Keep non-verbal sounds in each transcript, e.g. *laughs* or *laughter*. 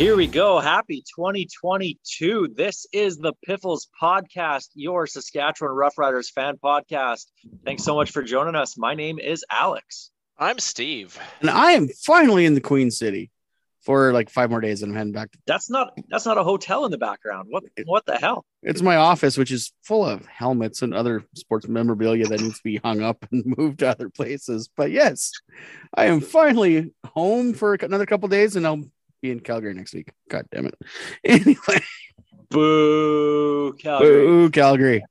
Here we go. Happy 2022. This is the Piffles Podcast, your Saskatchewan Roughriders fan podcast. Thanks so much for joining us. My name is Alex. I'm Steve. And I am finally in the Queen City for like five more days and I'm heading back. That's not that's not a hotel in the background. What what the hell? It's my office, which is full of helmets and other sports memorabilia that needs to be hung up and *laughs* moved to other places. But yes, I am finally home for another couple days and I'll be in Calgary next week. God damn it. *laughs* Anyway. Boo, Calgary. Boo, Calgary.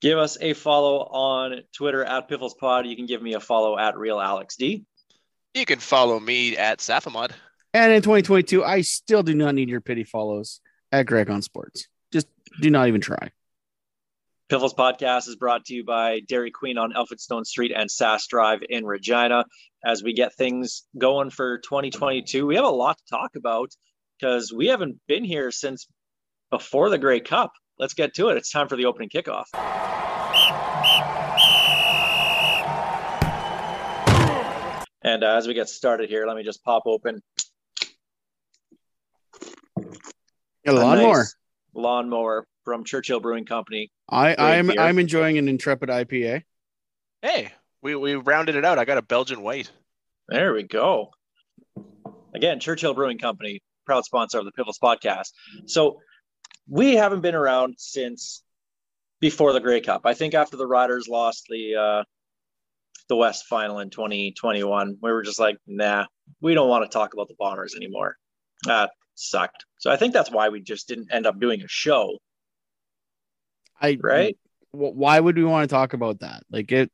Give us a follow on Twitter at Piffles Pod. You can give me a follow at Real Alex D. You can follow me at Safamod. And in 2022, I still do not need your pity follows at Greg on Sports. Just do not even try. Piffles Podcast is brought to you by Dairy Queen on Elphinstone Street and Sask Drive in Regina. As we get things going for 2022, we have a lot to talk about because we haven't been here since before the Grey Cup. Let's get to it. It's time for the opening kickoff. And uh, as we get started here, let me just pop open a lawnmower. Nice lawnmower from Churchill Brewing Company. I, I'm beer. I'm enjoying an Intrepid IPA. Hey, we we rounded it out. I got a Belgian white. There we go. Again, Churchill Brewing Company, proud sponsor of the Piffles podcast. So we haven't been around since before the Grey Cup. I think after the Riders lost the uh, the West final in 2021, we were just like, nah, we don't want to talk about the Bombers anymore. That sucked. So I think that's why we just didn't end up doing a show I right. Why would we want to talk about that? Like it.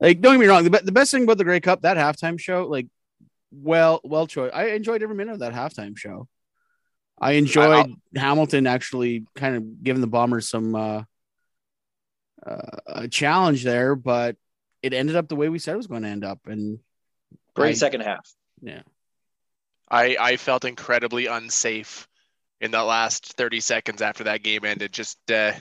Like don't get me wrong. The, the best thing about the Grey Cup that halftime show, like, well, well, choice. I enjoyed every minute of that halftime show. I enjoyed I, Hamilton actually kind of giving the Bombers some uh, uh, a challenge there, but it ended up the way we said it was going to end up. And great I, second half. Yeah. I I felt incredibly unsafe in the last 30 seconds after that game ended, just uh,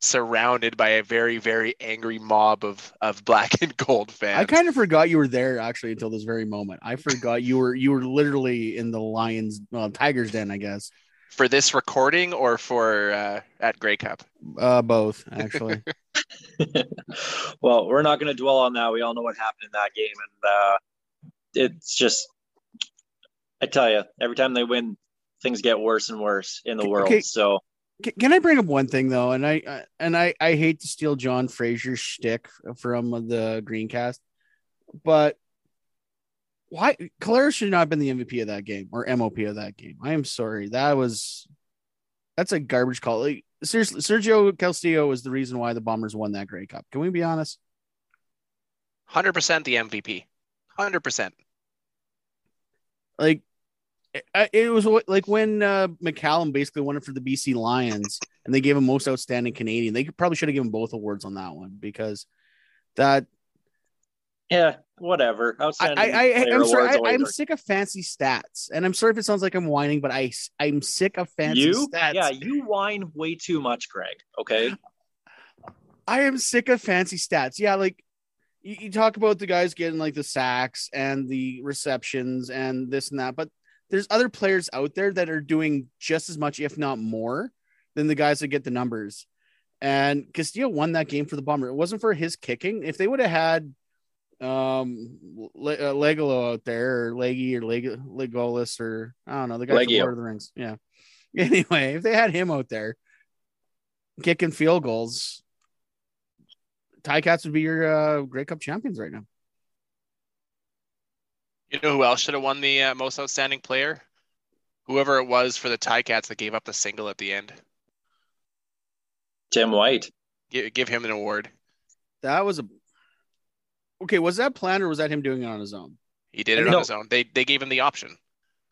surrounded by a very, very angry mob of of black and gold fans. I kind of forgot you were there actually until this very moment. I forgot you were you were literally in the Lions, well, Tigers Den, I guess. For this recording or for uh, at Grey Cup? Uh, both actually. *laughs* *laughs* well, we're not going to dwell on that. We all know what happened in that game, and uh, it's just I tell you, every time they win, things get worse and worse in the world. Okay. So can I bring up one thing though? And I and I I hate to steal John Fraser's shtick from the Greencast, but why Collaros should not have been the MVP of that game or MOP of that game. I am sorry. That was that's a garbage call. Like seriously, Sergio Castillo was the reason why the Bombers won that Grey Cup. Can we be honest? Hundred percent the MVP. Hundred percent. Like it was like when uh, McCallum basically won it for the BC Lions, and they gave him most outstanding Canadian. They probably should have given both awards on that one because that. Yeah, whatever. Outstanding I, I, I am sorry. I, am sick of fancy stats, and I'm sorry if it sounds like I'm whining, but I I'm sick of fancy you? stats. Yeah, you whine way too much, Greg. Okay. I am sick of fancy stats. Yeah, like you, you talk about the guys getting like the sacks and the receptions and this and that, but there's other players out there that are doing just as much, if not more, than the guys that get the numbers. And Castillo won that game for the Bomber. It wasn't for his kicking. If they would have had um Le- uh, Legolo out there or Leggy or Leg- Legolas or I don't know the guy from Lord of the Rings. Yeah. *laughs* Anyway, if they had him out there kicking field goals, Ty Cats would be your uh, Grey Cup champions right now. You know who else should have won the uh, most outstanding player? Whoever it was for the Cats that gave up the single at the end. Tim White. Give, give him an award. That was a okay. Was that planned or was that him doing it on his own? He did it And on his own. They they gave him the option.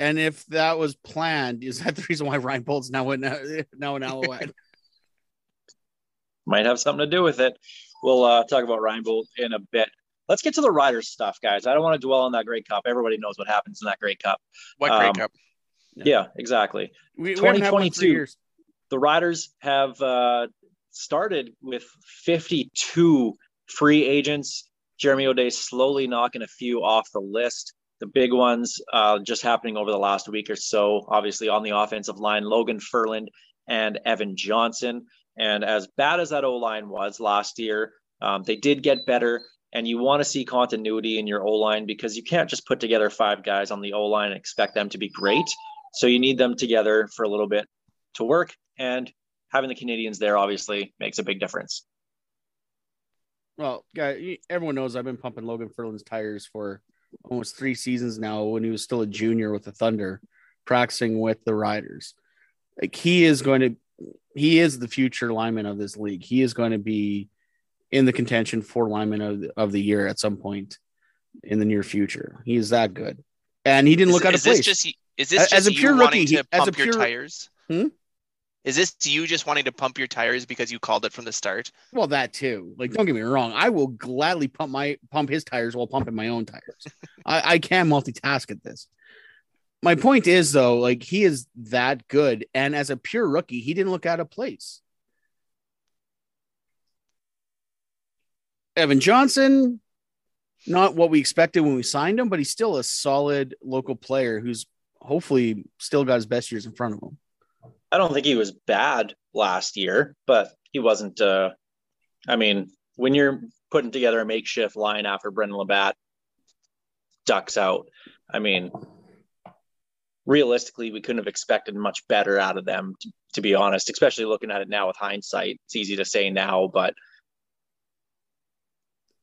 And if that was planned, is that the reason why Reinbold's now in *laughs* now in Alouette? *laughs* *laughs* Might have something to do with it. We'll uh, talk about Reinbold in a bit. Let's get to the Riders stuff, guys. I don't want to dwell on that Great Cup. Everybody knows what happens in that Grey Cup. What great Um, cup? Yeah. Yeah, exactly. we, we haven't had one for 2022. years. the Riders have uh, started with 52 free agents. Jeremy O'Day slowly knocking a few off the list. The big ones uh, just happening over the last week or so. Obviously, on the offensive line, Logan Ferland and Evan Johnson. And as bad as that O line was last year, um, they did get better. And you want to see continuity in your O line because you can't just put together five guys on the O line and expect them to be great. So you need them together for a little bit to work. And having the Canadians there obviously makes a big difference. Well, guy, everyone knows I've been pumping Logan Ferland's tires for almost three seasons now. When he was still a junior with the Thunder, practicing with the Riders, like he is going to, he is the future lineman of this league. He is going to be in the contention for lineman of the, of the year at some point in the near future. He is that good, and he didn't look out of place. just is this As just a you pure wanting rookie, to he- as a your pure- tires? Hmm? Is this you just wanting to pump your tires because you called it from the start? Well, that too. Like, don't get me wrong. I will gladly pump my pump his tires while pumping my own tires. I, I can multitask at this. My point is though, like he is that good, and as a pure rookie, he didn't look out of place. Evan Johnson, not what we expected when we signed him, but he's still a solid local player who's hopefully still got his best years in front of him. I don't think he was bad last year, but he wasn't. Uh, I mean, when you're putting together a makeshift line after Brendan LaBatte ducks out, I mean, realistically, we couldn't have expected much better out of them, to, to be honest, especially looking at it now with hindsight. It's easy to say now, but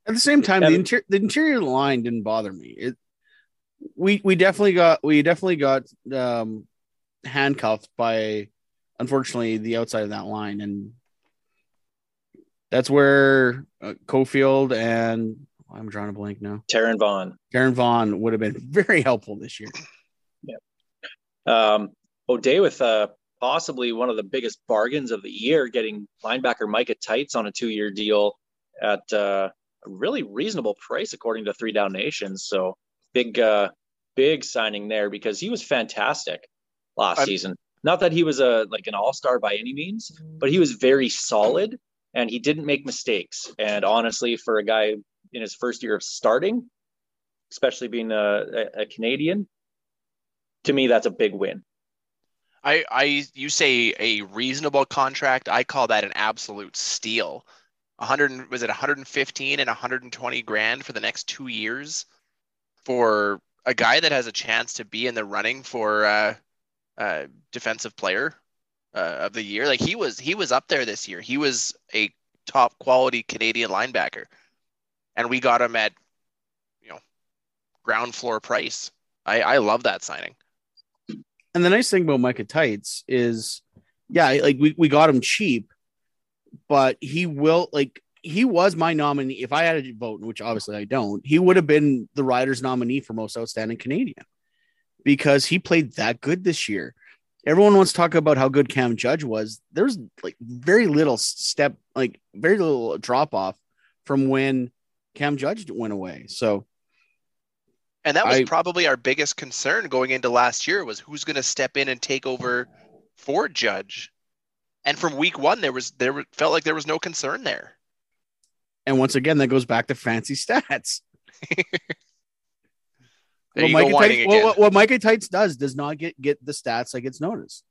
At the same time, the, Evan- inter- the interior line didn't bother me. It we we definitely got we definitely got um handcuffed by unfortunately the outside of that line and that's where uh, Cofield and I'm drawing a blank now. Taryn Vaughn, Karen Vaughn would have been *laughs* very helpful this year. Um, O'Day with uh, possibly one of the biggest bargains of the year, getting linebacker Micah Teitz on a two-year deal at uh, a really reasonable price according to Three Down Nations. So big, uh, big signing there because he was fantastic last I'm- season. Not that he was a like an all-star by any means, but he was very solid and he didn't make mistakes. And honestly, for a guy in his first year of starting, especially being a, a Canadian, to me that's a big win. I, I, you say a reasonable contract. I call that an absolute steal. 100 was it 115 and 120 grand for the next two years for a guy that has a chance to be in the running for uh, uh, defensive player uh, of the year. Like he was, he was up there this year. He was a top quality Canadian linebacker, and we got him at, you know, ground floor price. I, I love that signing. And the nice thing about Micah Teitz is, yeah, like we, we got him cheap, but he will like he was my nominee. If I had a vote, which obviously I don't, he would have been the Riders nominee for most outstanding Canadian because he played that good this year. Everyone wants to talk about how good Cam Judge was. There's like very little step, like very little drop off from when Cam Judge went away. So And that was I- probably our biggest concern going into last year was who's going to step in and take over for Judge. And from week one, there was there felt like there was no concern there. And once again, that goes back to fancy *laughs* stats. What you Micah go whining Teitz, again. what, what Micah Teitz does does not get get the stats that gets noticed.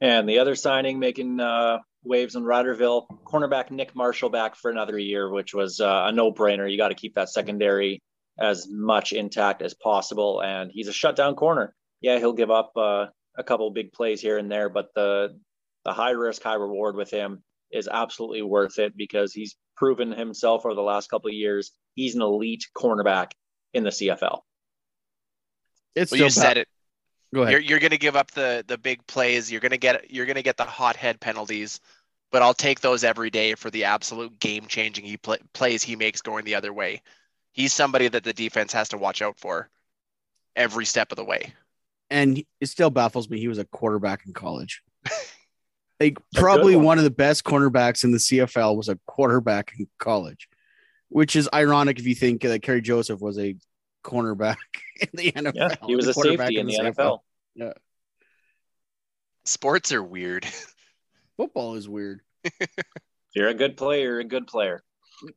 And the other signing making uh, waves in Riderville, cornerback Nick Marshall back for another year, which was uh, a no-brainer. You got to keep that secondary as much intact as possible, and he's a shutdown corner. Yeah, he'll give up uh, a couple big plays here and there, but the the high risk, high reward with him is absolutely worth it because he's proven himself over the last couple of years. He's an elite cornerback in the CFL. It's well, you still said it. Go ahead. You're you're going to give up the the big plays. You're going to get you're going to get the hot head penalties, but I'll take those every day for the absolute game changing he play, plays he makes going the other way. He's somebody that the defense has to watch out for every step of the way. And it still baffles me. He was a quarterback in college. *laughs* like probably one. one of the best cornerbacks in the CFL was a quarterback in college, which is ironic if you think that Kerry Joseph was a cornerback *laughs* in the NFL. Yeah, he was a safety in the, NFL. NFL. Yeah. Sports are weird. *laughs* Football is weird. if you're a good player, you're a good player.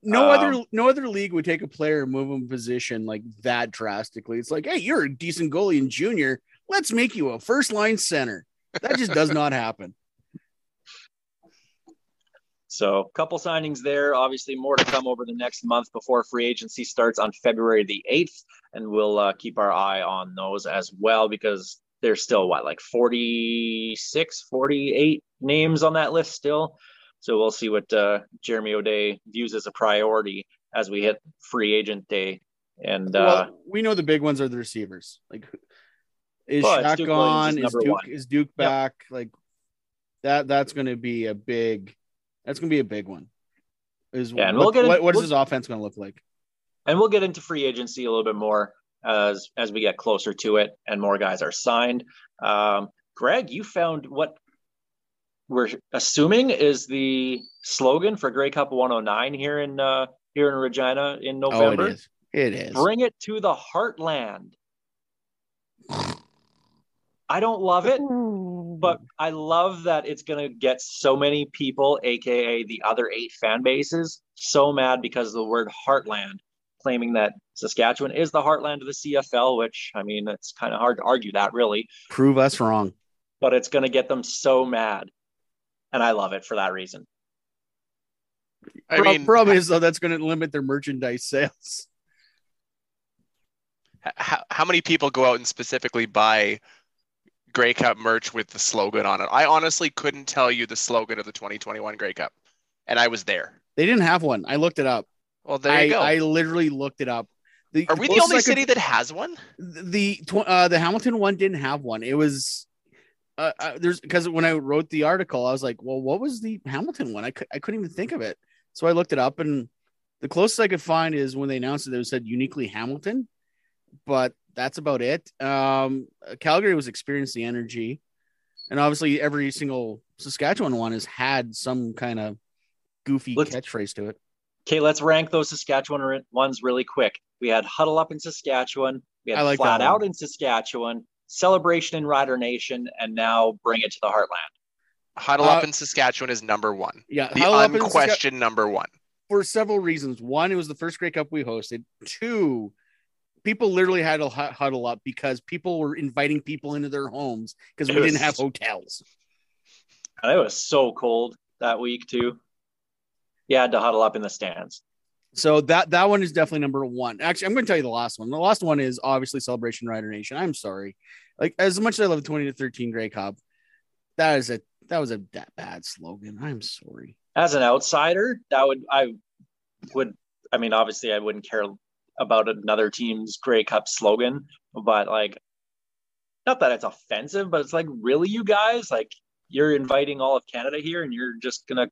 No um, other no other league would take a player and move him position like that drastically. It's like, hey, you're a decent goalie in junior. Let's make you a first line center. That just does not happen. So, a couple signings there. Obviously, more to come over the next month before free agency starts on February the 8th. And we'll uh, keep our eye on those as well because there's still what, like 46, 48 names on that list still. So, we'll see what uh, Jeremy O'Day views as a priority as we hit free agent day. And uh, we know the big ones are the receivers. Like, is well, Shaq gone? Is, is Duke, is Duke back? Yep. Like, that that's going to be a big that's going to be a big one. Is yeah, what, we'll get what, what is we'll, his offense going to look like? And we'll get into free agency a little bit more as as we get closer to it and more guys are signed. Um, Greg, you found what we're assuming is the slogan for Grey Cup 109 here in uh, here in Regina in November. Oh, it is. It is. Bring it to the heartland. *laughs* I don't love it, but I love that it's going to get so many people, aka the other eight fan bases, so mad because of the word heartland, claiming that Saskatchewan is the heartland of the CFL, which I mean, it's kind of hard to argue that really. Prove us wrong. But it's going to get them so mad. And I love it for that reason. I mean, problem is though that's going to limit their merchandise sales. How, how many people go out and specifically buy Grey Cup merch with the slogan on it. I honestly couldn't tell you the slogan of the 2021 Grey Cup, and I was there. They didn't have one. I looked it up. Well, there I, you go. I literally looked it up. The, Are we the only city that has one? The uh, the Hamilton one didn't have one. It was uh, uh, there's because when I wrote the article, I was like, well, what was the Hamilton one? I, cu- I couldn't even think of it. So I looked it up, and the closest I could find is when they announced it, They said uniquely Hamilton, but that's about it. Um, Calgary was experiencing the energy, and obviously every single Saskatchewan one has had some kind of goofy let's, catchphrase to it. Okay, let's rank those Saskatchewan ones really quick. We had huddle up in Saskatchewan. We had like flat out in Saskatchewan. Celebration in Rider Nation, and now bring it to the Heartland. Huddle uh, up in Saskatchewan is number one. Yeah, the unquestioned number one for several reasons. One, it was the first Grey Cup we hosted. Two, people literally had to huddle up because people were inviting people into their homes because we was, didn't have hotels. And it was so cold that week too. You had to huddle up in the stands. So that that one is definitely number one. Actually, I'm going to tell you the last one. The last one is obviously Celebration Rider Nation. I'm sorry, like as much as I love 20 to 13 Grey Cup, that is a that was a that bad slogan. I'm sorry. As an outsider, that would I would I mean obviously I wouldn't care about another team's Grey Cup slogan, but like, not that it's offensive, but it's like, really, you guys, like, you're inviting all of Canada here, and you're just gonna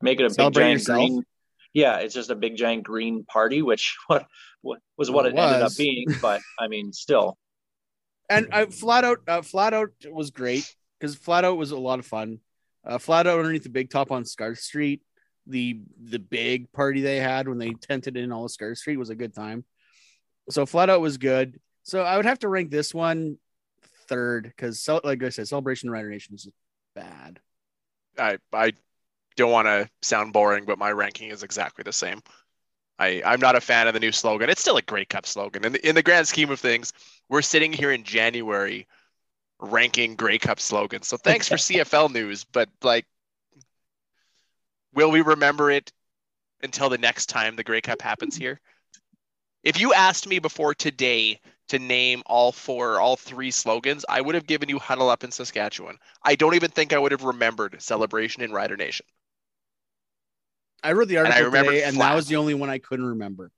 make it a Celebrate big giant yourself. green. Yeah, it's just a big giant green party, which *laughs* what, what was what it, it ended up being. But I mean, still. *laughs* And uh, flat out, uh, flat out was great because flat out was a lot of fun. Uh, flat out underneath the big top on Scarth Street the the big party they had when they tented in all of Scarth Street was a good time. So flat out was good. So I would have to rank this one third because like I said, Celebration Rider Nation is bad. I I don't want to sound boring, but my ranking is exactly the same. I, I'm not a fan of the new slogan. It's still a Grey Cup slogan. In the, in the grand scheme of things, we're sitting here in January ranking Grey Cup slogans. So thanks for *laughs* CFL news, but like Will we remember it until the next time the Grey Cup happens here? If you asked me before today to name all four, all three slogans, I would have given you Huddle Up in Saskatchewan. I don't even think I would have remembered Celebration in Rider Nation. I wrote the article and today, and that was the only one I couldn't remember.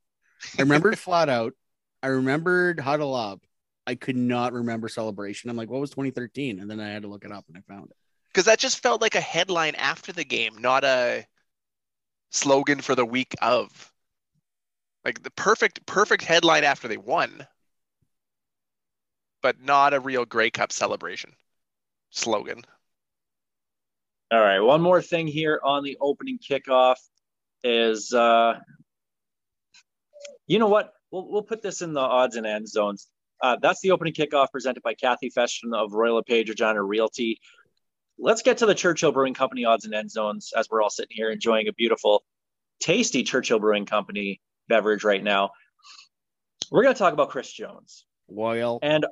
I remembered *laughs* Flat Out. I remembered Huddle Up. I could not remember Celebration. I'm like, what was 2013? And then I had to look it up, and I found it because that just felt like a headline after the game, not a slogan for the week of. Like the perfect perfect headline after they won, but not a real Grey Cup celebration slogan. All right, one more thing here on the opening kickoff is uh you know what? We'll we'll put this in the odds and end zones. Uh, that's the opening kickoff presented by Kathy Feshton of Royal LePage Regina Realty. Let's get to the Churchill Brewing Company odds and end zones as we're all sitting here enjoying a beautiful, tasty Churchill Brewing Company beverage right now. We're going to talk about Chris Jones. Well, and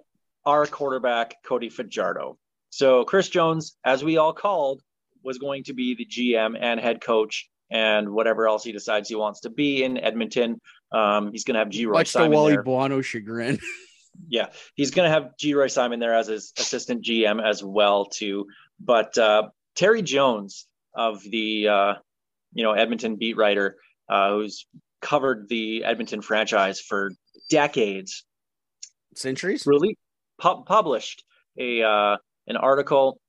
our quarterback, Cody Fajardo. So, Chris Jones, as we all called, was going to be the GM and head coach and whatever else he decides he wants to be in Edmonton. Um, he's going to have G. Roy much Simon to Wally there. Buono chagrin. *laughs* yeah, he's going to have Geroy Simon there as his assistant GM as well too. But uh, Terry Jones of the uh, you know Edmonton beat writer, uh, who's covered the Edmonton franchise for decades, Centuries. really pu- published a uh, an article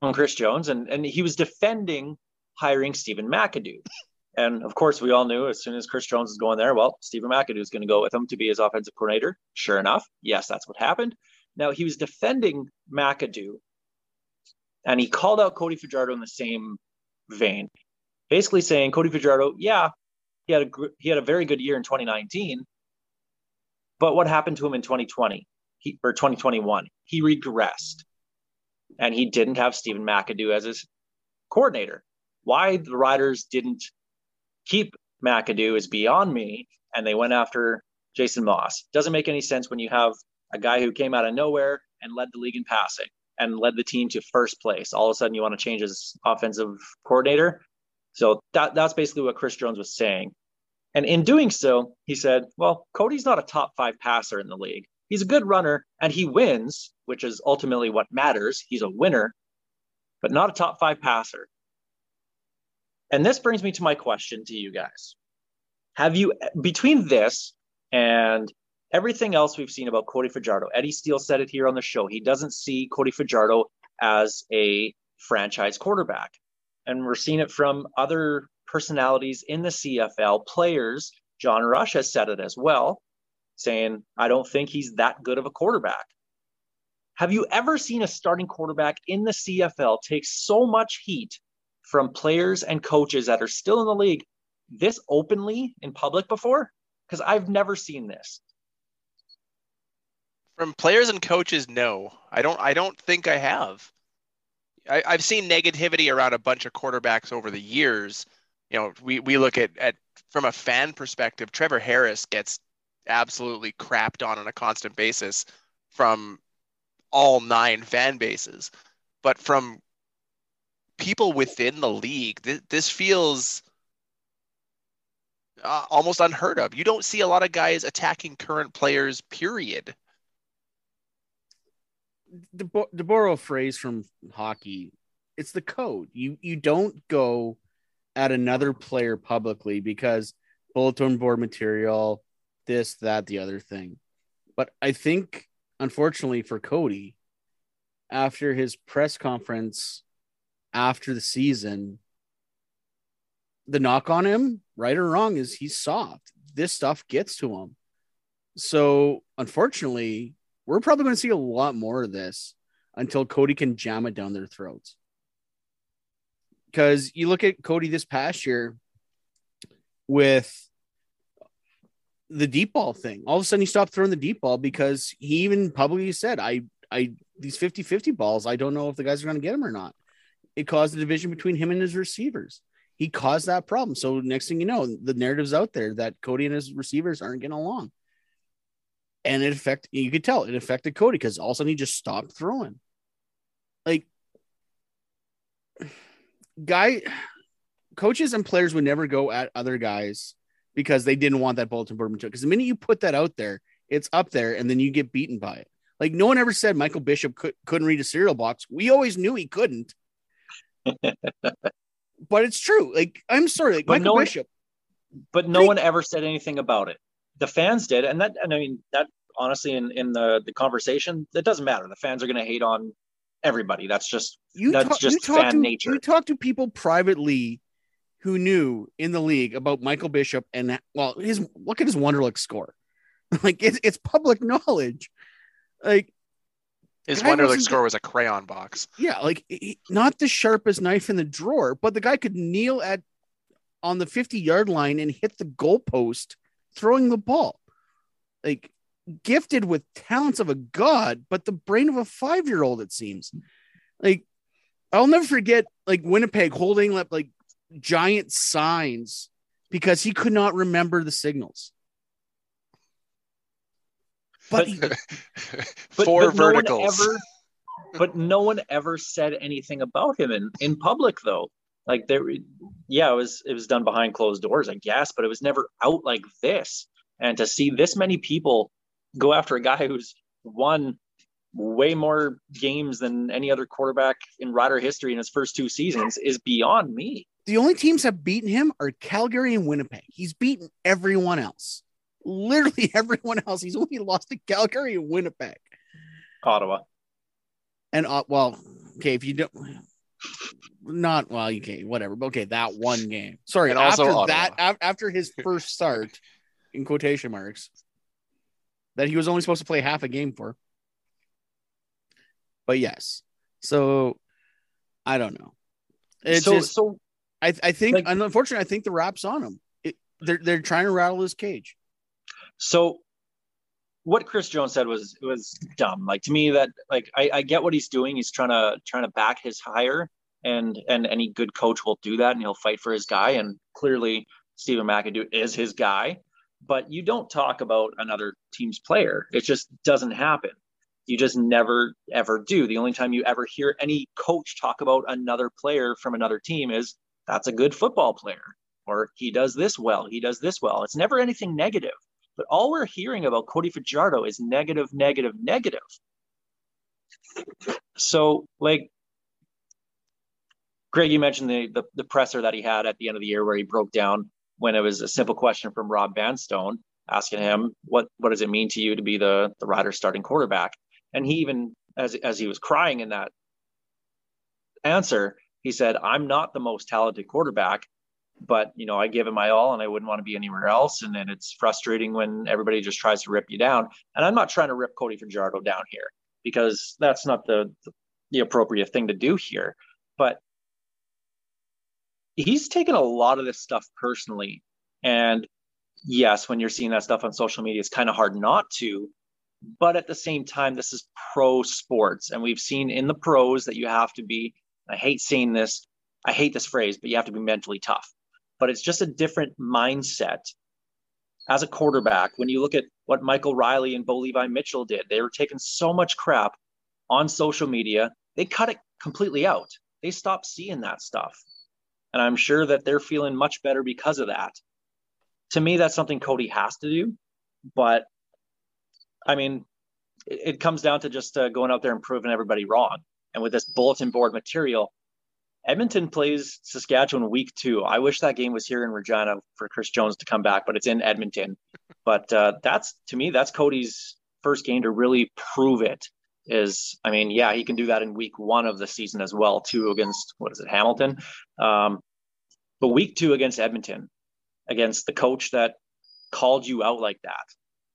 on Chris Jones, and and he was defending hiring Stephen McAdoo. And of course, we all knew as soon as Chris Jones is going there, well, Stephen McAdoo is going to go with him to be his offensive coordinator. Sure enough, yes, that's what happened. Now he was defending McAdoo, and he called out Cody Fajardo in the same vein, basically saying Cody Fajardo, yeah, he had a gr- he had a very good year in 2019, but what happened to him in 2020 he, or 2021? He regressed, and he didn't have Stephen McAdoo as his coordinator. Why the Riders didn't keep McAdoo is beyond me, and they went after Jason Maas. Doesn't make any sense when you have a guy who came out of nowhere and led the league in passing and led the team to first place. All of a sudden, you want to change his offensive coordinator. So that, that's basically what Chris Jones was saying. And in doing so, he said, Well, Cody's not a top five passer in the league. He's a good runner and he wins, which is ultimately what matters. He's a winner, but not a top five passer. And this brings me to my question to you guys. Have you, between this and everything else we've seen about Cody Fajardo, Eddie Steele said it here on the show. He doesn't see Cody Fajardo as a franchise quarterback. And we're seeing it from other personalities in the CFL, players. John Rush has said it as well, saying, I don't think he's that good of a quarterback. Have you ever seen a starting quarterback in the CFL take so much heat from players and coaches that are still in the league this openly in public before? Because I've never seen this. From players and coaches, no. I don't I don't think I have. I, I've seen negativity around a bunch of quarterbacks over the years. You know, we, we look at, at from a fan perspective, Trevor Harris gets absolutely crapped on on a constant basis from all nine fan bases. But from people within the league, th- this feels uh, almost unheard of. You don't see a lot of guys attacking current players, period. To, to borrow a phrase from hockey, it's the code. You you don't go at another player publicly because bulletin board material, this, that, the other thing. But I think, unfortunately for Cody, after his press conference after the season, the knock on him, right or wrong, is he's soft. This stuff gets to him. So, unfortunately, we're probably going to see a lot more of this until Cody can jam it down their throats. Because you look at Cody this past year with the deep ball thing. All of a sudden, he stopped throwing the deep ball because he even publicly said, I, I, these 50 50 balls, I don't know if the guys are going to get them or not. It caused a division between him and his receivers. He caused that problem. So, next thing you know, the narrative's out there that Cody and his receivers aren't getting along and it affected you could tell it affected Cody because all of a sudden he just stopped throwing. Like guy coaches and players would never go at other guys because they didn't want that bulletin board material. Because the minute you put that out there, it's up there and then you get beaten by it. Like no one ever said Michael Bishop could, couldn't read a cereal box. We always knew he couldn't. *laughs* but it's true. Like I'm sorry, like But Michael no one- Bishop. but no one ever said anything about it. The fans did, and that and I mean that honestly in in the the conversation, that doesn't matter. The fans are going to hate on everybody. That's just You That's talk, just you talk fan to, nature. You talk to people privately who knew in the league about Michael Bishop and well, his look at his Wonderlic score. *laughs* like it's it's public knowledge. Like His Guy Wonderlic score was a crayon box. yeah, like he- not the sharpest knife in the drawer, but the guy could kneel at on the 50 yard line and hit the goalpost throwing the ball. Like gifted with talents of a god, but the brain of a five year old, it seems. Like I'll never forget like Winnipeg holding up like giant signs because he could not remember the signals. But, But- he- *laughs* But, Four but no one ever, but no one ever said anything about him in, in public though. Like there, yeah, it was it was done behind closed doors, I guess, but it was never out like this. And to see this many people go after a guy who's won way more games than any other quarterback in Rider history in his first two seasons is beyond me. the only teams that have beaten him are Calgary and Winnipeg. He's beaten everyone else. Literally *laughs* everyone else. He's only lost to Calgary and Winnipeg. Ottawa. And uh, well, okay, if you don't not well, you can't whatever. But okay, that one game. Sorry, And also after Ottawa. that, af- after his first start, in quotation marks, that he was only supposed to play half a game for. But yes, so I don't know. It's so just so I, I think, Like- unfortunately, I think the wrap's on him. It, they're they're trying to rattle his cage. So what Chris Jones said was was dumb. Like to me, that like I, I get what he's doing. He's trying to trying to back his hire, and and any good coach will do that, and he'll fight for his guy. And clearly, Stephen McAdoo is his guy. But you don't talk about another team's player. It just doesn't happen. You just never ever do. The only time you ever hear any coach talk about another player from another team is that's a good football player, or he does this well, he does this well. It's never anything negative. But all we're hearing about Cody Fajardo is negative, negative, negative. So, like, Greg, you mentioned the, the the presser that he had at the end of the year where he broke down when it was a simple question from Rob Vanstone asking him what what does it mean to you to be the the Riders starting quarterback, and he even as as he was crying in that answer, he said, "I'm not the most talented quarterback, but you know I give it my all, and I wouldn't want to be anywhere else. And then it's frustrating when everybody just tries to rip you down. And I'm not trying to rip Cody Fajardo down here because that's not the the appropriate thing to do here. But he's taken a lot of this stuff personally, and yes, when you're seeing that stuff on social media, it's kind of hard not to. But at the same time, this is pro sports, and we've seen in the pros that you have to be. I hate saying this. I hate this phrase, but you have to be mentally tough but it's just a different mindset as a quarterback. When you look at what Michael Reilly and Bo Levi Mitchell did, they were taking so much crap on social media, they cut it completely out. They stopped seeing that stuff. And I'm sure that they're feeling much better because of that. To me, that's something Cody has to do. But I mean, it, it comes down to just uh, going out there and proving everybody wrong. And with this bulletin board material, Edmonton plays Saskatchewan week two. I wish that game was here in Regina for Chris Jones to come back, but it's in Edmonton. But uh, that's to me, that's Cody's first game to really prove it. Is I mean, yeah, he can do that in week one of the season as well, too, against what is it, Hamilton. Um, but week two against Edmonton, against the coach that called you out like that,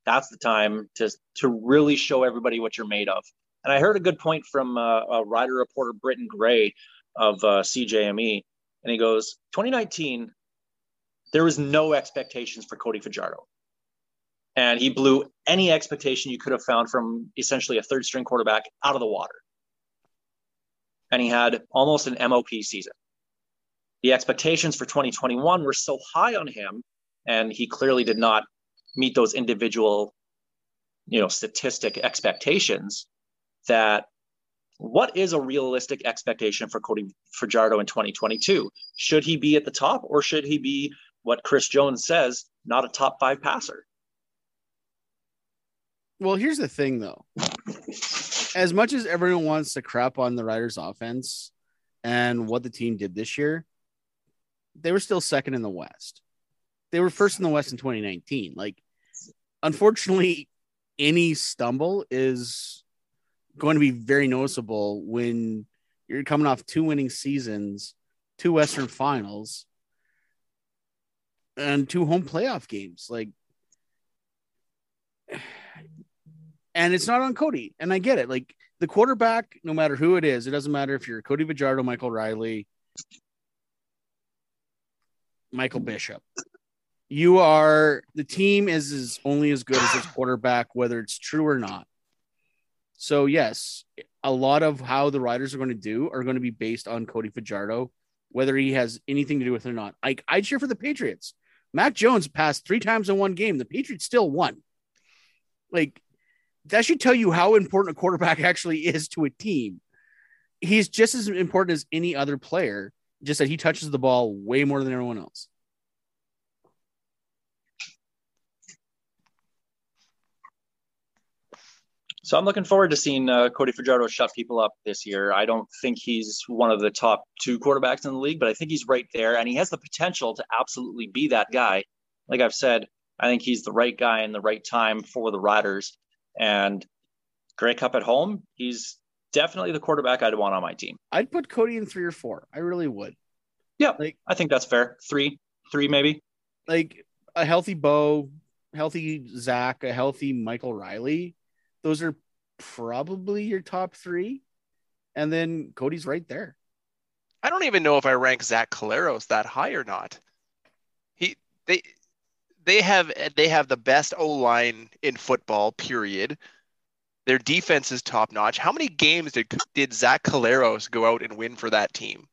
that's the time to to really show everybody what you're made of. And I heard a good point from uh, a writer reporter, Britton Gray of uh, CJME, and he goes, 2019, there was no expectations for Cody Fajardo. And he blew any expectation you could have found from essentially a third string quarterback out of the water. And he had almost an MOP season. The expectations for 2021 were so high on him, and he clearly did not meet those individual, you know, statistic expectations that what is a realistic expectation for Cody Fajardo in 2022? Should he be at the top or should he be what Chris Jones says, not a top five passer? Well, here's the thing though. As much as everyone wants to crap on the Riders offense and what the team did this year, they were still second in the West. They were first in the West in 2019. Like, unfortunately, any stumble is going to be very noticeable when you're coming off two winning seasons, two Western finals, and two home playoff games. Like, and it's not on Cody. And I get it. Like the quarterback, no matter who it is, it doesn't matter if you're Cody Fajardo, Michael Reilly, Michael Bishop. You are the team is, is only as good as its quarterback, whether it's true or not. So yes, a lot of how the riders are going to do are going to be based on Cody Fajardo, whether he has anything to do with it or not. I I cheer for the Patriots. Mac Jones passed three times in one game. The Patriots still won. Like that should tell you how important a quarterback *laughs* actually is to a team. He's just as important as any other player, just that he touches the ball way more than everyone else. So I'm looking forward to seeing uh, Cody Fajardo shut people up this year. I don't think he's one of the top two quarterbacks in the league, but I think he's right there, and he has the potential to absolutely be that guy. Like I've said, I think he's the right guy in the right time for the Riders. And Grey Cup at home, he's definitely the quarterback I'd want on my team. I'd put Cody in three or four. I really would. Yeah, like I think that's fair. Three, three maybe. Like a healthy Bo, healthy Zach, a healthy Michael Reilly those are probably your top three. And then Cody's right there. I don't even know if I rank Zach Collaros that high or not. He they they have they have the best O line in football. Period. Their defense is top notch. How many games did did Zach Collaros go out and win for that team?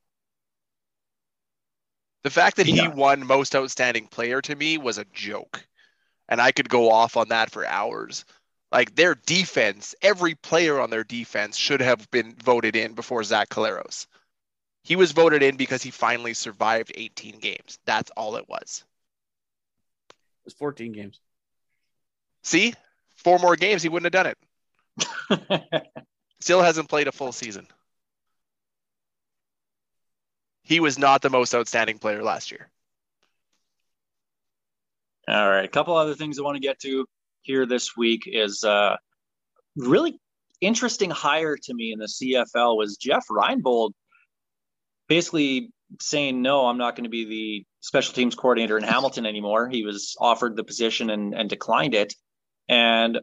The fact that he won most outstanding player to me was a joke, and I could go off on that for hours. Like their defense, every player on their defense should have been voted in before Zach Collaros. He was voted in because he finally survived 18 games. That's all it was. It was 14 games. See, four more games, he wouldn't have done it. *laughs* Still hasn't played a full season. He was not the most outstanding player last year. All right, a couple other things I want to get to here this week is uh, really interesting hire to me in the CFL was Jeff Reinbold basically saying no, I'm not going to be the special teams coordinator in Hamilton anymore. He was offered the position and, and declined it. And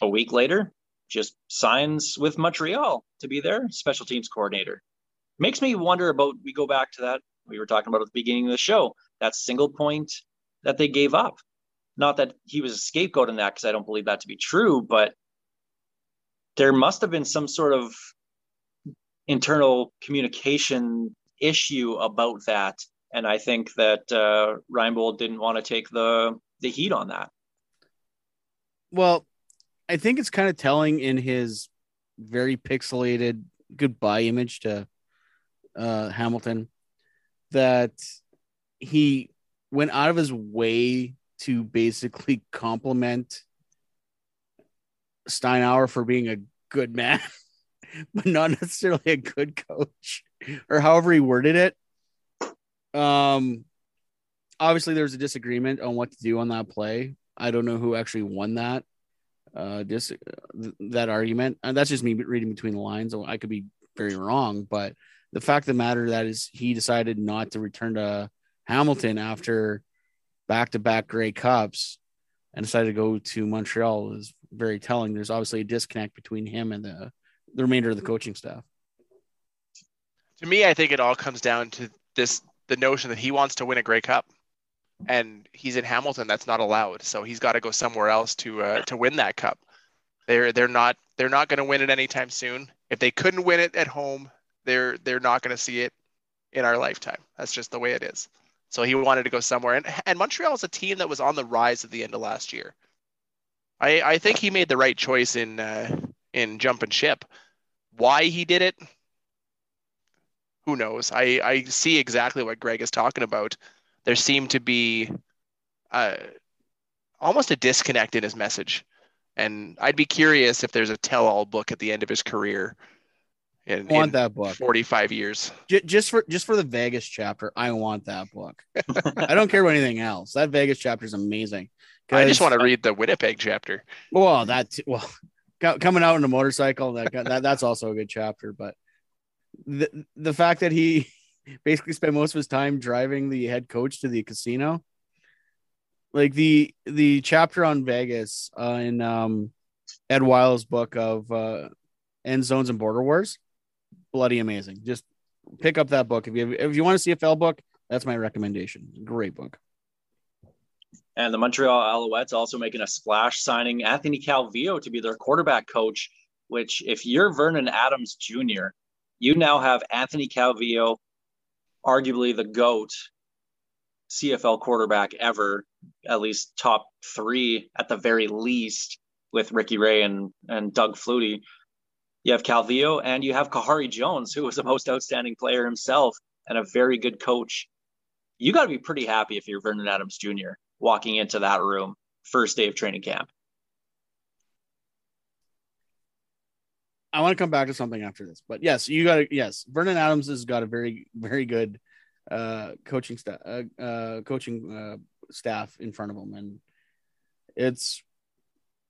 a week later, just signs with Montreal to be their special teams coordinator. Makes me wonder about we go back to that we were talking about at the beginning of the show, that single point that they gave up. Not that he was a scapegoat in that, because I don't believe that to be true, but there must have been some sort of internal communication issue about that. And I think that uh, Reinbold didn't want to take the the heat on that. Well, I think it's kind of telling in his very pixelated goodbye image to uh, Hamilton that he went out of his way to basically *laughs* compliment Steinauer for being a good man, *laughs* *laughs* but not necessarily a good coach, or however he worded it. Um, obviously, there was a disagreement on what to do on that play. I don't know who actually won that. Uh, dis- that argument. And that's just me reading between the lines. I could be very wrong, but the fact of the matter that is he decided not to return to Hamilton after back to back Grey Cups and decided to go to Montreal is very telling. There's obviously a disconnect between him and the, the remainder of the coaching staff. To me, I think it all comes down to this the notion that he wants to win a Grey Cup. And he's in Hamilton, that's not allowed. So he's got to go somewhere else to uh, to win that cup. They're they're not they're not going to win it anytime soon. If they couldn't win it at home, they're they're not going to see it in our lifetime. That's just the way it is. So he wanted to go somewhere. And, and Montreal is a team that was on the rise at the end of last year. I, I think he made the right choice in uh, in jumping ship. Why he did it, who knows? I, I see exactly what Greg is talking about. There seemed to be uh, almost a disconnect in his message. And I'd be curious if there's a tell all book at the end of his career in, I want that book. 45 years. J- just for just for the Vegas chapter, I want that book. *laughs* I don't care about anything else. That Vegas chapter is amazing. I just want to read the Winnipeg chapter. Well, that well, coming out on a motorcycle, that, that that's also a good chapter. But the the fact that he basically spent most of his time driving the head coach to the casino, like the the chapter on Vegas uh, in um, Ed Willes's book of uh, End Zones and Border Wars, bloody amazing. Just pick up that book if you if you want to see a CFL book. That's my recommendation. Great book. And the Montreal Alouettes also making a splash, signing Anthony Calvillo to be their quarterback coach. Which, if you're Vernon Adams Jr., you now have Anthony Calvillo, arguably the GOAT CFL quarterback ever, at least top three at the very least, with Ricky Ray and, and Doug Flutie. You have Calvillo and you have Kahari Jones, who was the most outstanding player himself and a very good coach. You got to be pretty happy if you're Vernon Adams Jr. walking into that room first day of training camp. I want to come back to something after this, but yes, you got to yes. Vernon Adams has got a very very good uh, coaching staff, uh, uh, coaching uh, staff in front of him, and it's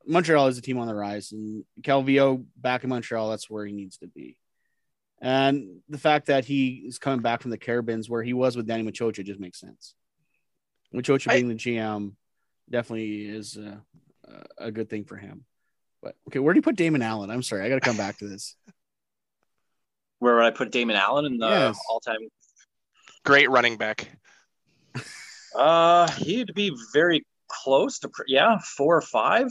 Montreal is a team on the rise, and Calvillo back in Montreal, that's where he needs to be. And the fact that he is coming back from the Carabins, where he was with Danny Maciocia, just makes sense. Maciocia being the GM definitely is a, a good thing for him. But okay, where do you put Damon Allen? I'm sorry, I got to come back to this. *laughs* Where would I put Damon Allen in the yes. all-time great running back? *laughs* Uh, he'd be very close to yeah, four or five.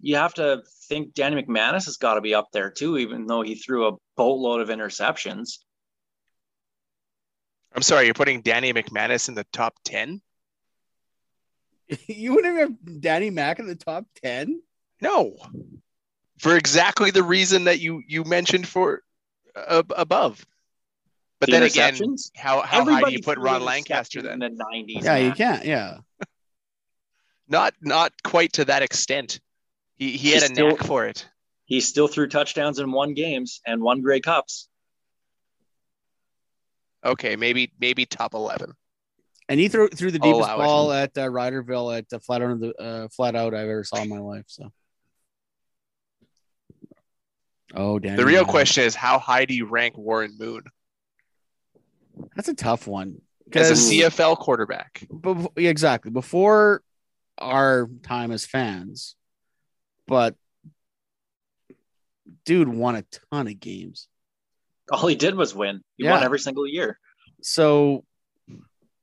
You have to think Danny McManus has got to be up there too, even though he threw a boatload of interceptions. I'm sorry, you're putting Danny McManus in the top ten. *laughs* you wouldn't have Danny Mac in the top ten? No, for exactly the reason that you you mentioned for uh, above. But the then again, how how high do you put Ron Lancaster then? In the 90s. Yeah, man. you can't. Yeah. not not quite to that extent. He he had a still, knack for it. He still threw touchdowns in one games and won Grey Cups. Okay, maybe maybe top eleven. And he threw threw the deepest ball it. at uh, Riderville at uh, flat out the uh, flat out I've ever saw in my life. So Oh, damn. The real question is how high do you rank Warren Moon? That's a tough one. As a CFL quarterback. But exactly. Before our time as fans, but dude won a ton of games. All he did was win. He yeah. won every single year. So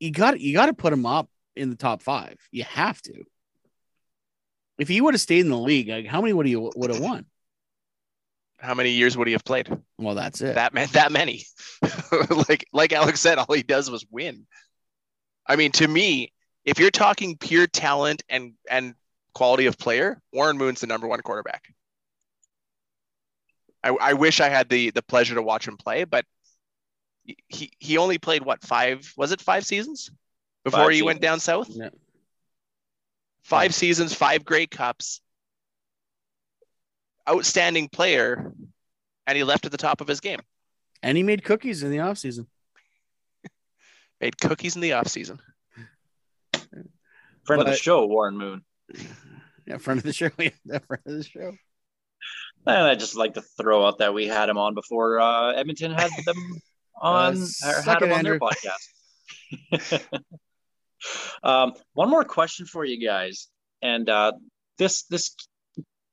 you got you got to put him up in the top five. You have to. If he would have stayed in the league, like, how many would he would have won? how many years would he have played? Well, that's it. That meant that many. *laughs* like like Alex said, all he does was win. I mean, to me, if you're talking pure talent and and quality of player, Warren Moon's the number one quarterback. I, I wish I had the the pleasure to watch him play, but he he only played what five was it five seasons before five he seasons. went down south? Yeah. Five seasons, five Grey Cups outstanding player, and he left at the top of his game. And he made cookies in the offseason. *laughs* made cookies in the offseason. Friend but, of the show, Warren Moon. *laughs* Yeah, friend of the show. *laughs* Yeah, friend of the show. And I just like to throw out that we had him on before uh, Edmonton had them on uh, had him on their podcast. *laughs* um, one more question for you guys, and uh, this this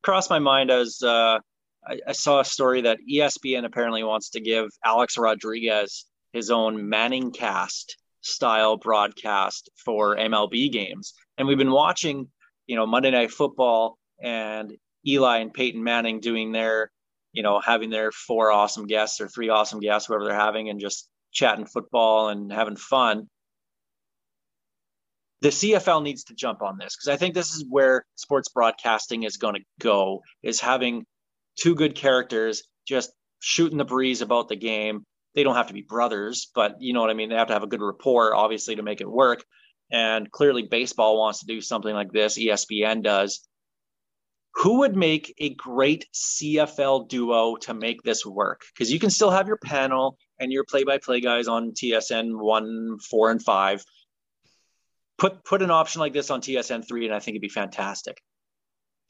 crossed my mind as uh, I, I, saw a story that ESPN apparently wants to give Alex Rodriguez his own Manning cast style broadcast for MLB games. And we've been watching, you know, Monday Night Football and Eli and Peyton Manning doing their, you know, having their four awesome guests or three awesome guests, whoever they're having, and just chatting football and having fun the CFL needs to jump on this because I think this is where sports broadcasting is going to go is having two good characters just shooting the breeze about the game. They don't have to be brothers, but you know what I mean? They have to have a good rapport, obviously, to make it work. And clearly, baseball wants to do something like this. ESPN does. Who would make a great CFL duo to make this work? Because you can still have your panel and your play by play guys on TSN 1, 4, and 5 put put an option like this on TSN three, and I think it'd be fantastic.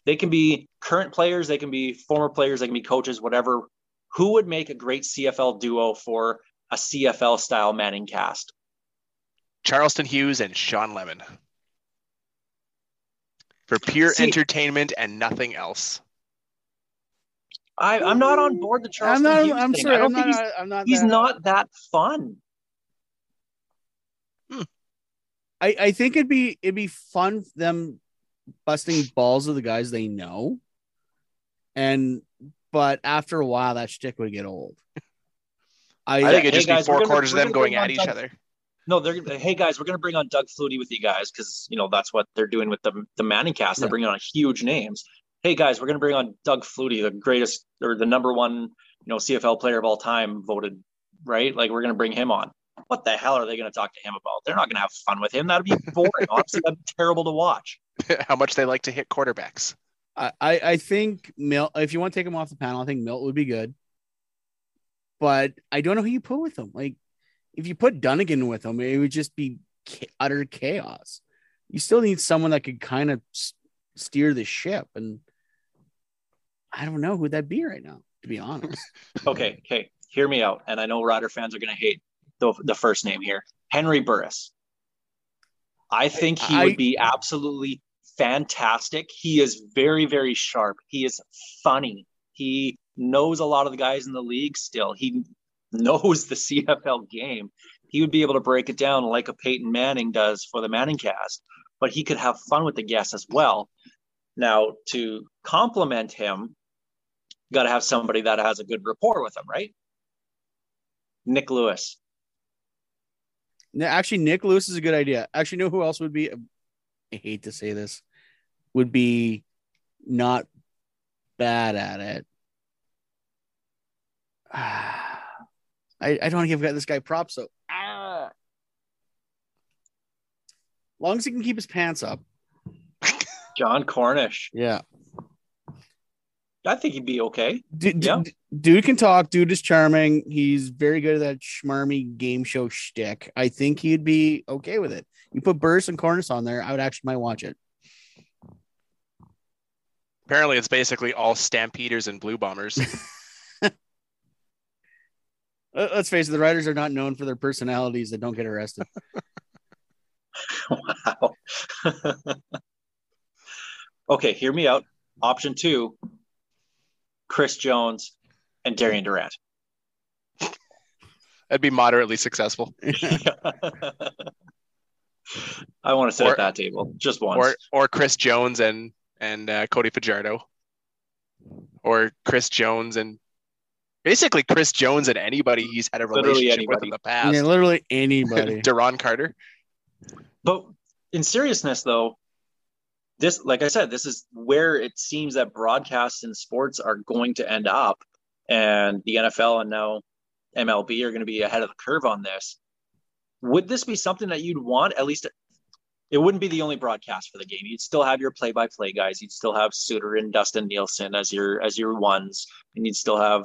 They can be current players, they can be former players, they can be coaches, whatever. Who would make a great CFL duo for a CFL style Manning cast? Charleston Hughes and Shawn Lemon. For pure See- entertainment and nothing else. I, I'm not on board the I'm Charleston not. Hughes I'm thing. sorry. I don't I'm think not. he's, I'm not. he's that- not that fun. Hmm. I, I think it'd be it'd be fun them busting balls of the guys they know, and but after a while that shtick would get old. I, I think it'd just guys, be we're four gonna- quarters of them gonna going bring at each other. No, they're gonna- hey guys, we're gonna bring on Doug Flutie with you guys because you know that's what they're doing with the the Manning cast. They're Yeah. bringing on huge names. Hey guys, we're gonna bring on Doug Flutie, the greatest or the number one you know CFL player of all time, voted right. Like we're gonna bring him on. What the hell are they gonna talk to him about? They're not gonna have fun with him. That'd be boring. Honestly, that'd be terrible to watch. *laughs* How much they like to hit quarterbacks. I, I I think Milt. If you want to take him off the panel, I think Milt would be good. But I don't know who you put with him. Like, if you put Dunigan with him, it would just be utter chaos. You still need someone that could kind of steer the ship, and I don't know who that'd be right now. To be honest, *laughs* Okay, okay, hear me out. And I know Rider fans are gonna hate the the first name here, Henry Burris. I think he I- would be absolutely fantastic. He is very, very sharp. He is funny. He knows a lot of the guys in the league still. He knows the *laughs* CFL game. He would be able to break it down like a Peyton Manning does for the Manning cast, but he could have fun with the guests as well. Now, to compliment him, got to have somebody that has a good rapport with him, right? Nick Lewis. Actually, Nick Lewis is a good idea. Actually, know who else would be? I hate to say this, would be not bad at it. *sighs* I, I don't want to give this guy props So, Ah. Long as he can keep his pants up. Jon Cornish. Yeah. I think he'd be okay. Dude, Yeah. dude can talk. Dude is charming. He's very good at that schmarmy game show shtick. I think he'd be okay with it. You put Burris and Cornish on there, I would actually might watch it. Apparently, it's basically all Stampeders and Blue Bombers. *laughs* Uh, Let's face it, the writers are not known for their personalities that don't get arrested. *laughs* *laughs* Wow. okay, hear me out. Option two Chris Jones and Darian Durant. That'd be moderately successful. *laughs* I want to sit Or- at that table just once. Or or Chris Jones and and uh, Cody Fajardo, or Chris Jones and basically Chris Jones and anybody he's had a Literally relationship with in the past. Yeah, literally anybody. *laughs* Duron Carter. But in seriousness, though, this, like I said, this is where it seems that broadcasts and sports are going to end up. And the NFL and now MLB are going to be ahead of the curve on this. Would this be something that you'd want? At least it wouldn't be the only broadcast for the game. You'd still have your play-by-play guys. You'd still have Suter and Dustin Nielsen as your as your ones, and you'd still have,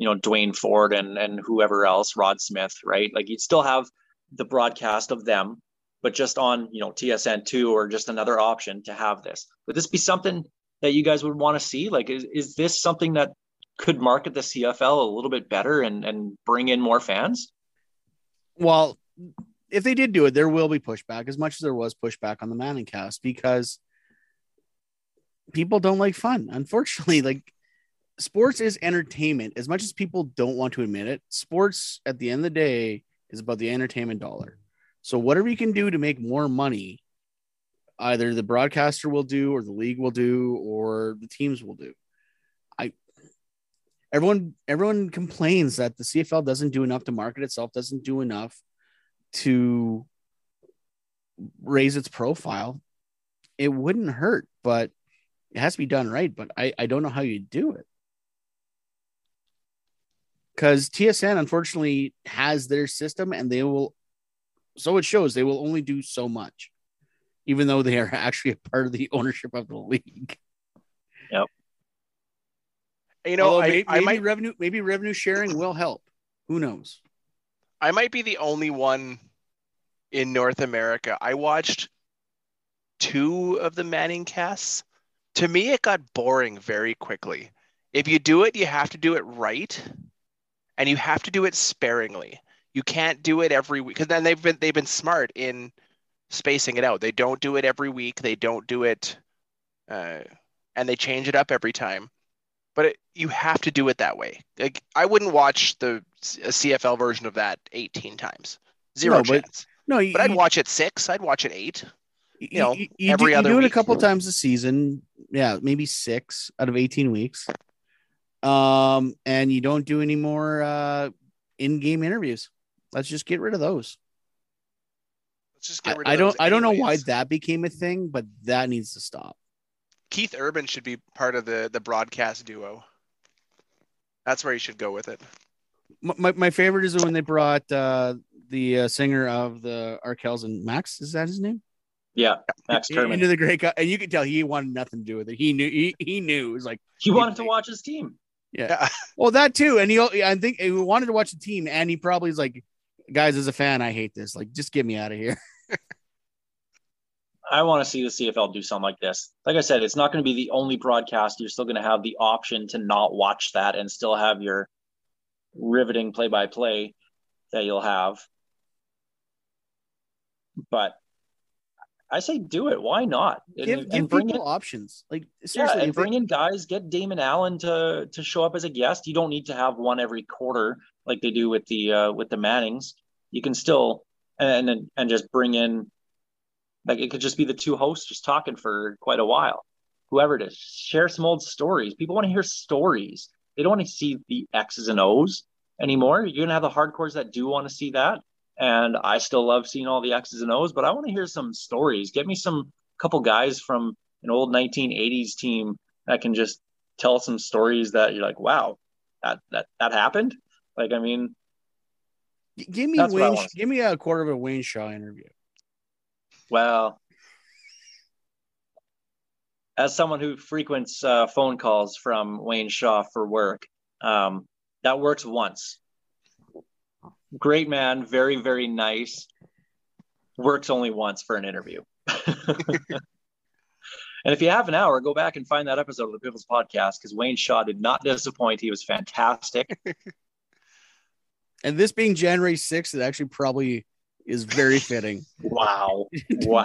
you know, Duane Forde and and whoever else, Rod Smith, right? Like you'd still have the broadcast of them but just on you know TSN two or just another option to have this. Would this be something that you guys would want to see? Like, is, is this something that could market the CFL a little bit better and and bring in more fans? well, if they did do it, there will be pushback as much as there was pushback on the Manning cast because people don't like fun. Unfortunately, *laughs* like sports is entertainment. As much as people don't want to admit it, sports at the end of the day is about the entertainment dollar. So whatever you can do to make more money, either the broadcaster will do or the league will do or the teams will do. I everyone everyone complains that the CFL doesn't do enough to market itself, doesn't do enough to raise its profile. It wouldn't hurt, but it has to be done right. But I, I don't know how you do it. Because TSN unfortunately has their system and they will so it shows they will only do so much, even though they are *laughs* actually a part of the ownership of the league. Yep. You know, Although I, may- I maybe might revenue maybe revenue sharing will help. Who knows? I might be the only one in North America. I watched two of the Manning casts. To me, it got boring very quickly. If you do it, you have to do it right, and you have to do it sparingly. You can't do it every week because then they've been they've been smart in spacing it out. They don't do it every week. They don't do it uh, and they change it up every time. But it, you have to do it that way. Like I wouldn't watch the CFL version of that 18 times. Zero No, but- chance. No, you, But I'd you- watch it six. I'd watch it eight. you, know, you, you every do, other you do it a couple times a season. Yeah, maybe six out of 18 weeks. Um, and you don't do any more uh in-game interviews. Let's just get rid of those. Let's just I, get rid of I don't those I don't know why that became a thing, but that needs to stop. Keith Urban should be part of the the broadcast duo. That's where you should go with it. My, my, my favorite is when they brought uh the uh, singer of the Arkells and Max. Is that his name? Yeah, Max Kerman. Into the Grey Cup, and you could tell he wanted nothing to do with it. He knew he, he knew it was like He wanted to watch his team. Yeah. *laughs* Well, that too, and he I think he wanted to watch the team, and he probably is like, guys, as a fan, I hate this. Like, just get me out of here. *laughs* I want to see the CFL do something like this. Like I said, it's not going to be the only broadcast. You're still going to have the option to not watch that and still have your riveting play by play that you'll have. But I say do it. Why not? And, Give and give bring people in, options. Like yeah, seriously, and if they- bring in guys. Get Damon Allen to to show up as a guest. You don't need to have one every quarter like they do with the uh, with the Mannings. You can still and and and just bring in like it could just be the two hosts just talking for quite a while. Whoever it is, share some old stories. People want to hear stories. They don't want to see the X's and O's anymore. You're gonna have the hardcores that do want to see that. And I still love seeing all the X's and O's, but I want to hear some stories. Get me some couple guys from an old 1980s team that can just tell some stories that you're like, wow, that that that happened. Like, I mean, give me Wayne. Give me a quarter of a Wayne Shaw interview. well, as someone who frequents uh, phone calls from Wayne Shaw for work, um, that works once. Great man, very very nice. Works only once for an interview. *laughs* and if you have an hour, go back and find that episode of the Pivots podcast because Wayne Shaw did not disappoint. He was fantastic. *laughs* And this being January sixth, it actually probably is very fitting. Wow. *laughs* Wow.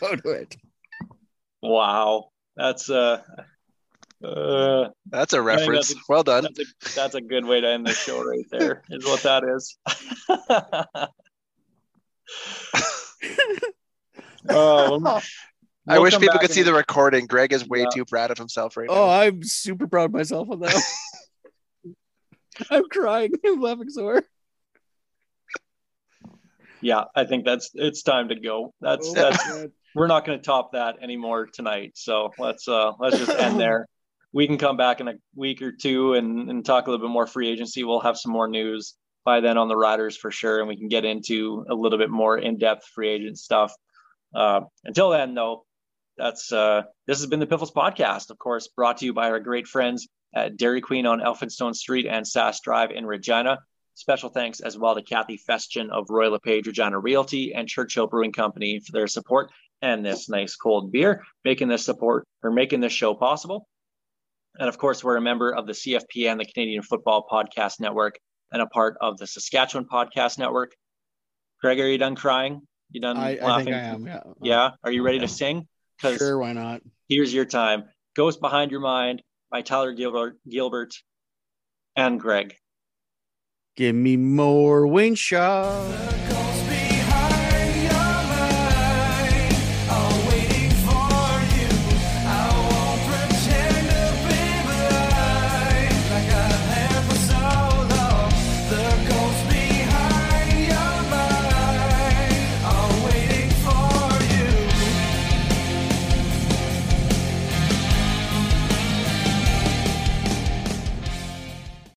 Go to it. wow. That's uh uh That's a reference. that's well done. that's a that's a good way to end the show right there, *laughs* is what that is. *laughs* um, *laughs* I we'll wish people could see the recording. Greg is way Yeah. too proud of himself right Oh, now. Oh, I'm super proud of myself on that. I'm crying. I'm laughing so hard. Yeah, I think that's it's time to go. That's Oh, that's God. we're not going to top that anymore tonight. So let's uh let's just end there. We can come back in a week or two and, and talk a little bit more free agency. We'll have some more news by then on the riders for sure, and we can get into a little bit more in-depth free agent stuff. Uh, until then, though, that's uh this has been the Piffles podcast, of course, brought to you by our great friends at Dairy Queen on Elphinstone Street and Sask Drive in Regina. Special thanks as well to Kathy Festian of Royal LePage Regina Realty and Churchill Brewing Company for their support and this nice cold beer, making this support or making this show possible. And of course, we're a member of the CFPN, the Canadian Football Podcast Network and a part of the Saskatchewan Podcast Network. Greg, are you done crying? You done I, I laughing? think I am. Yeah. Yeah. Are you ready to sing? Sure. Why not? here's your time. Ghost Behind Your Mind by Tyler Gilbert, Gilbert and Greg. Give me more Wayne Shaw.